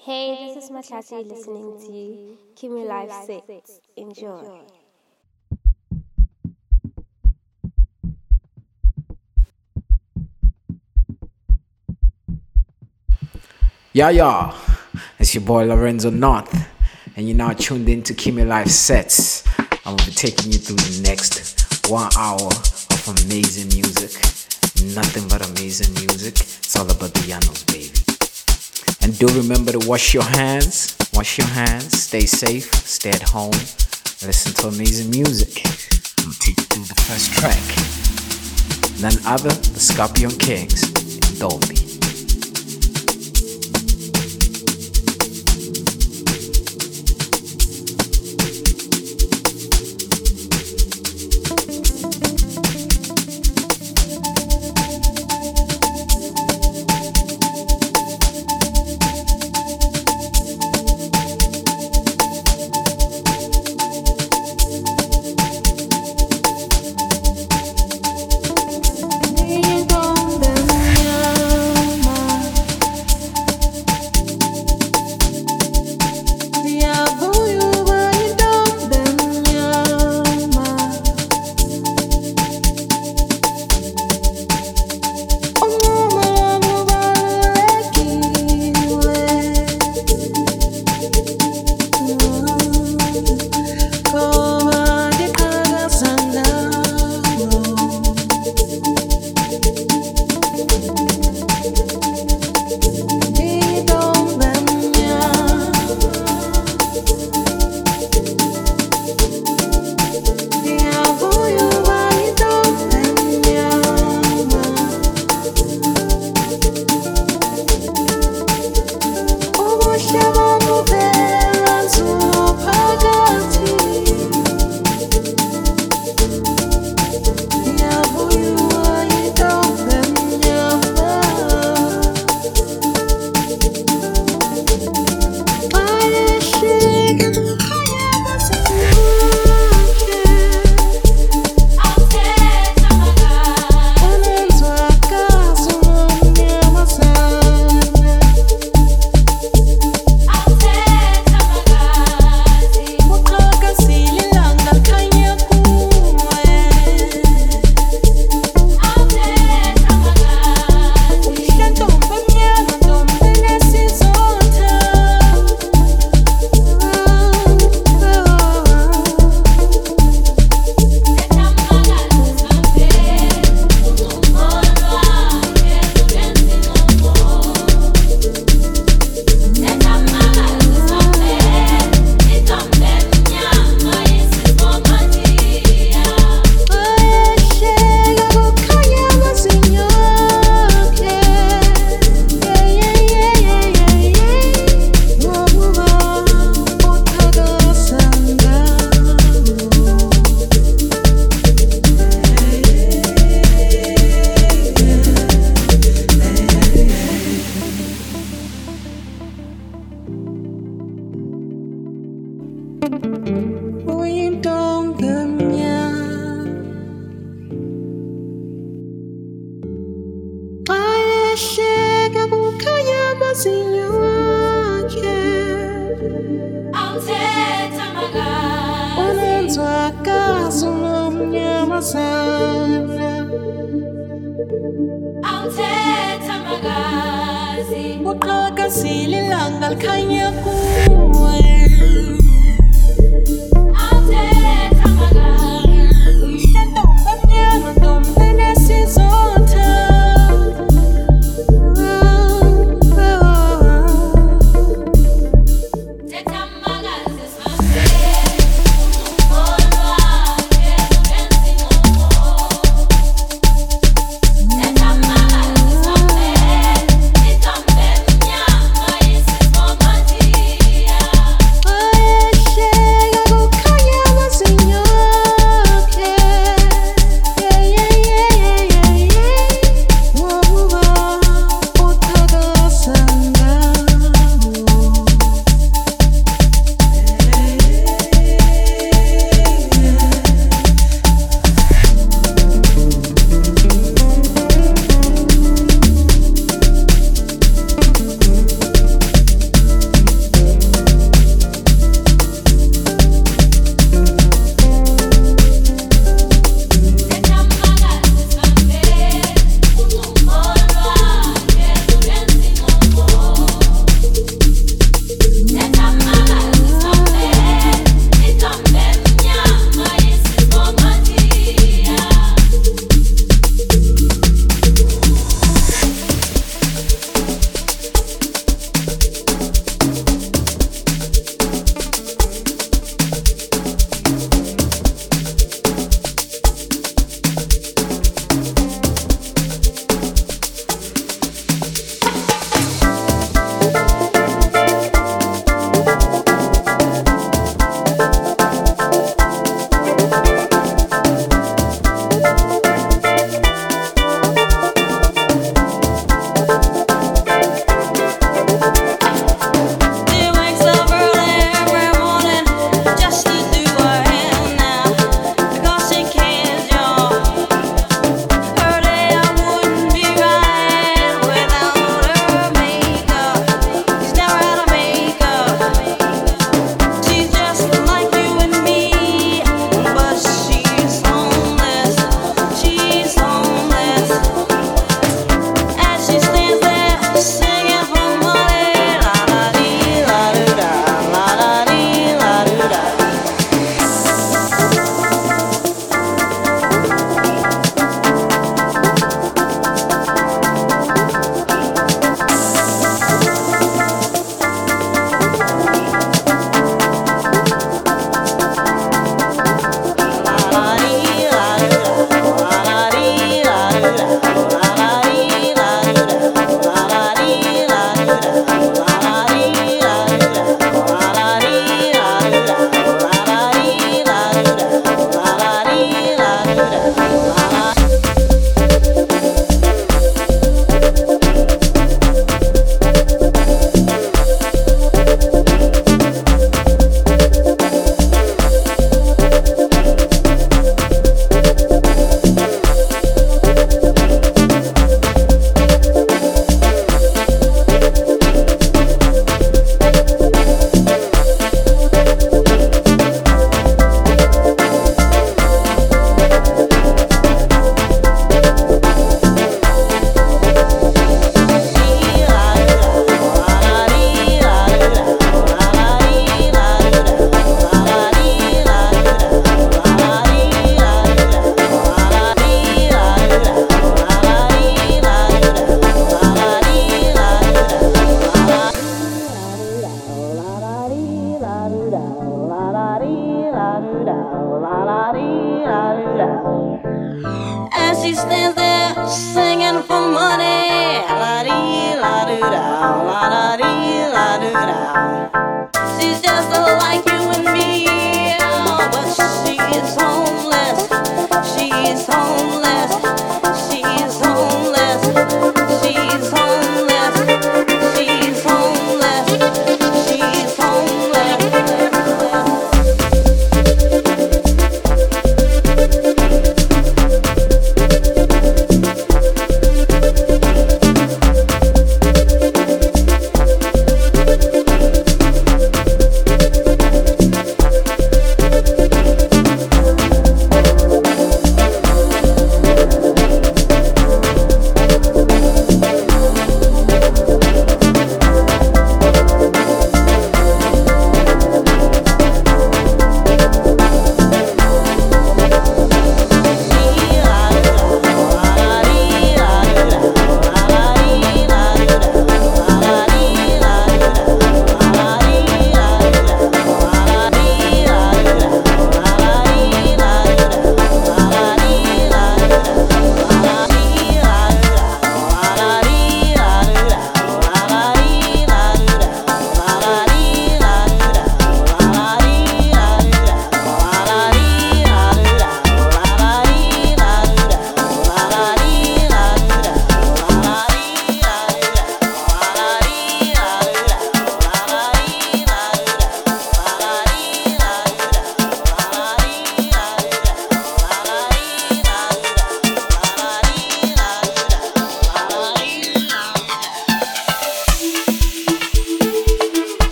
Hey, this is Matlati listening to Kimi Life 6. Enjoy. Yeah, yeah. It's your boy Lorenzo North, and you're now tuned in to Kimi Life Sets. I'm gonna be taking you through the next one hour of amazing music. Nothing but amazing music. It's all about the Yanos, baby. And do remember to wash your hands. Wash your hands. Stay safe. Stay at home. Listen to amazing music. I'm take you through the first track. None other, the Scorpion Kings, Dolby. cinta kau sebelumnya masa Buka kasih lilang dal kaya kuat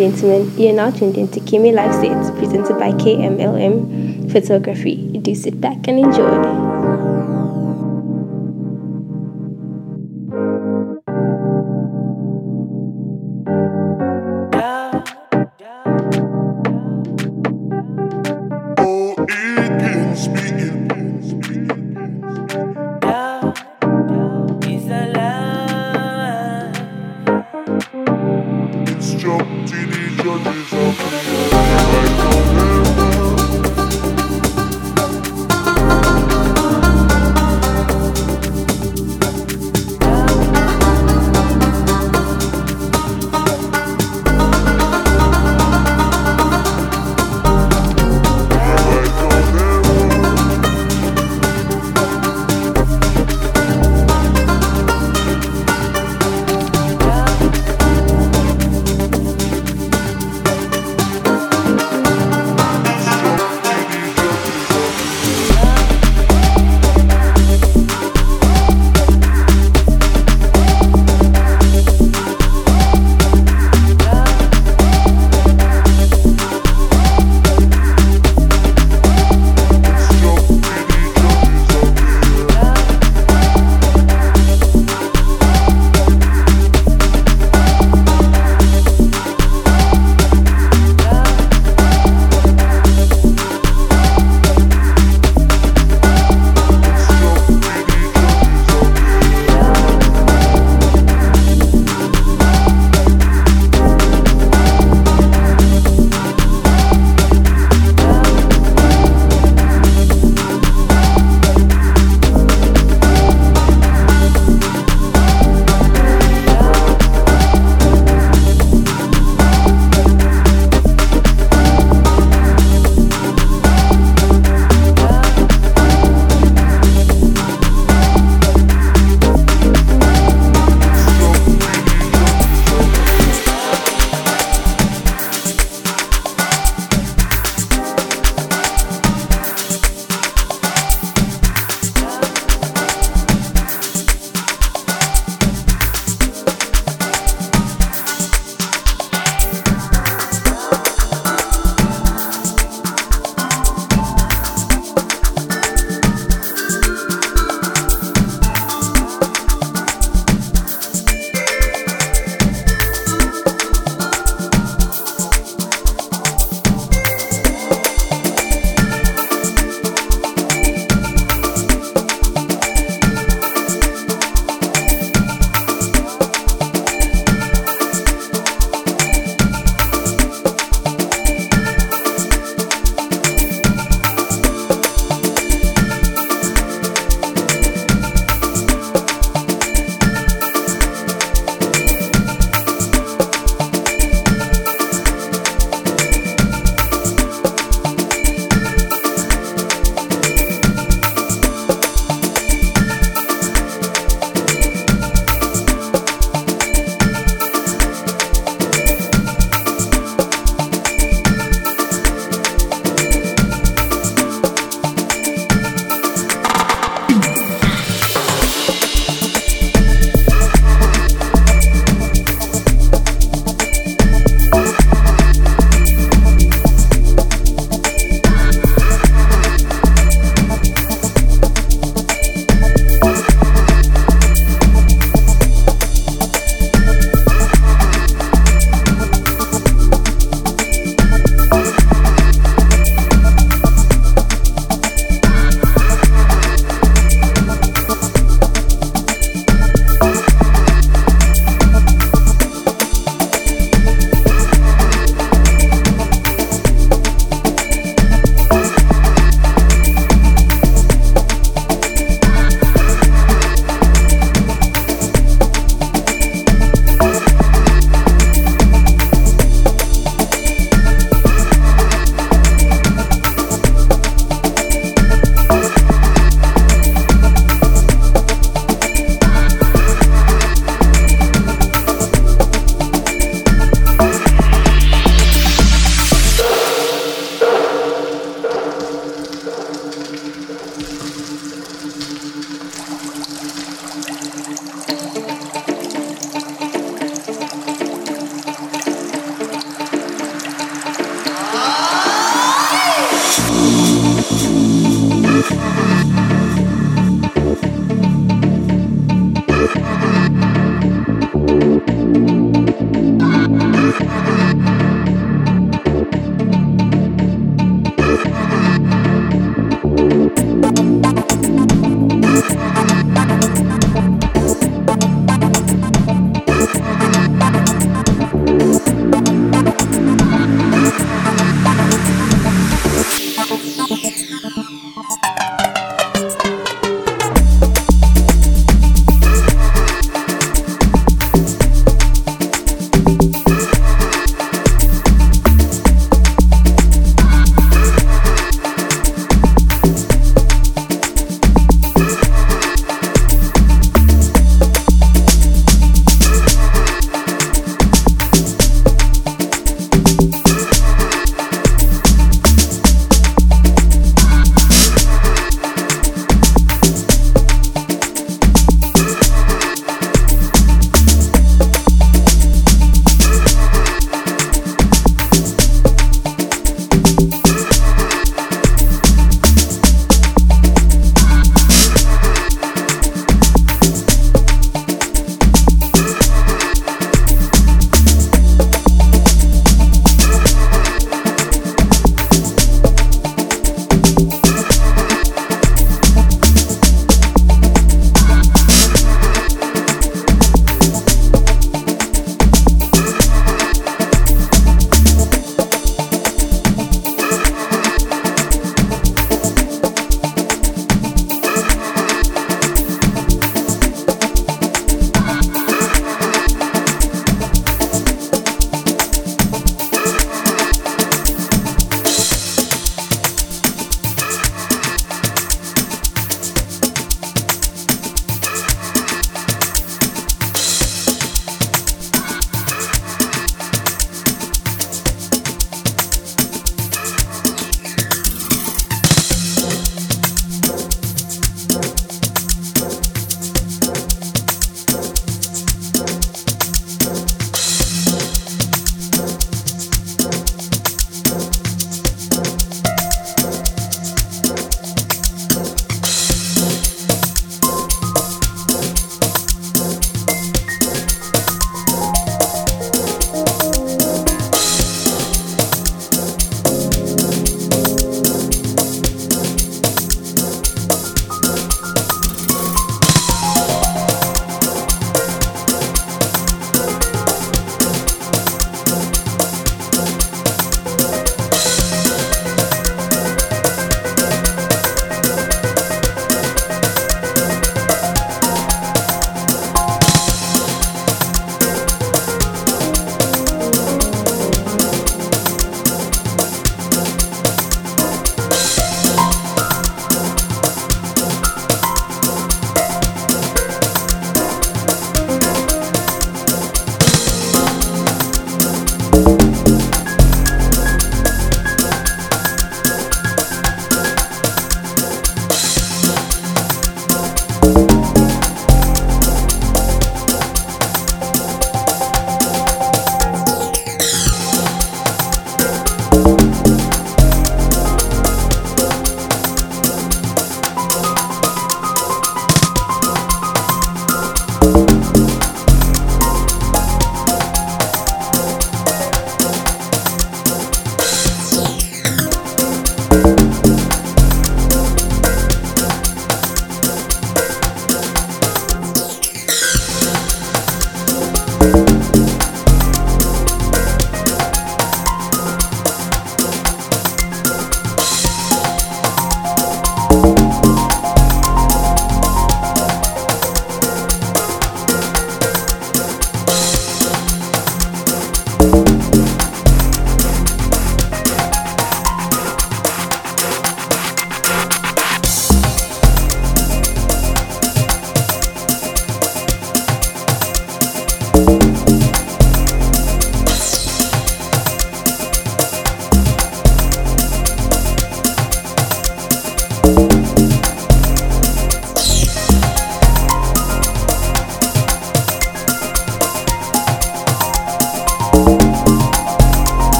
and gentlemen, you are now tuned into Kimi Life Sets presented by KMLM Photography. Do sit back and enjoy.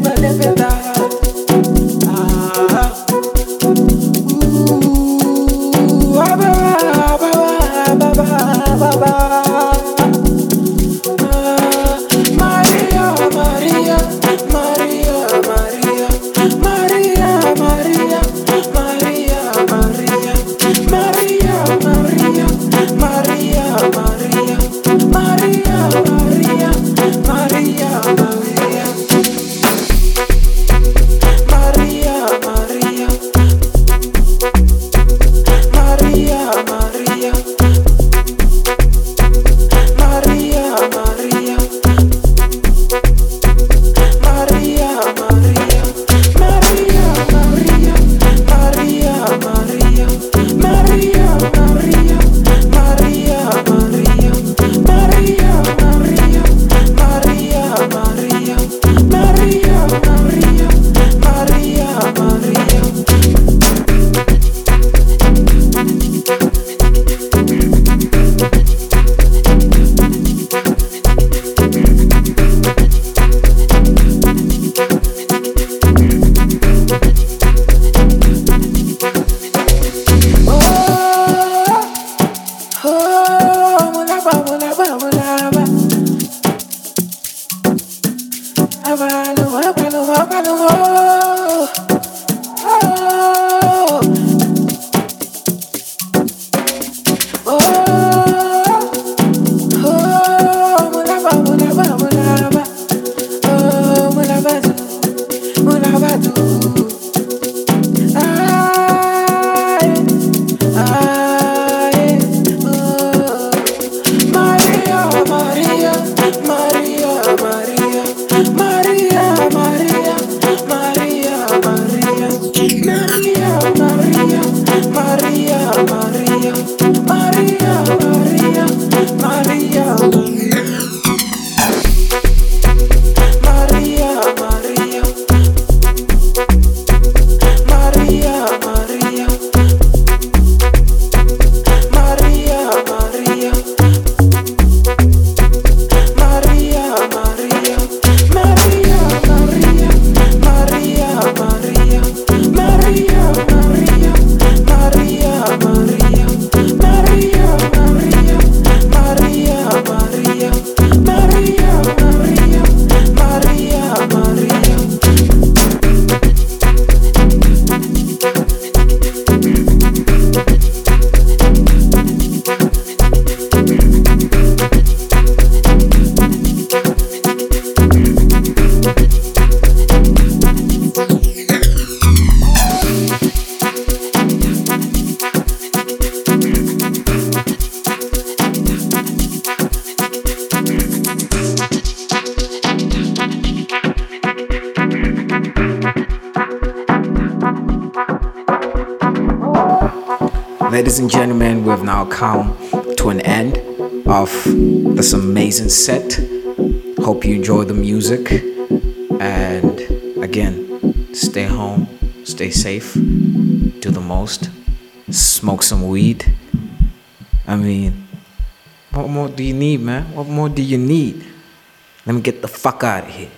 never live without. María, María. Some weed. I mean, what more do you need, man? What more do you need? Let me get the fuck out of here.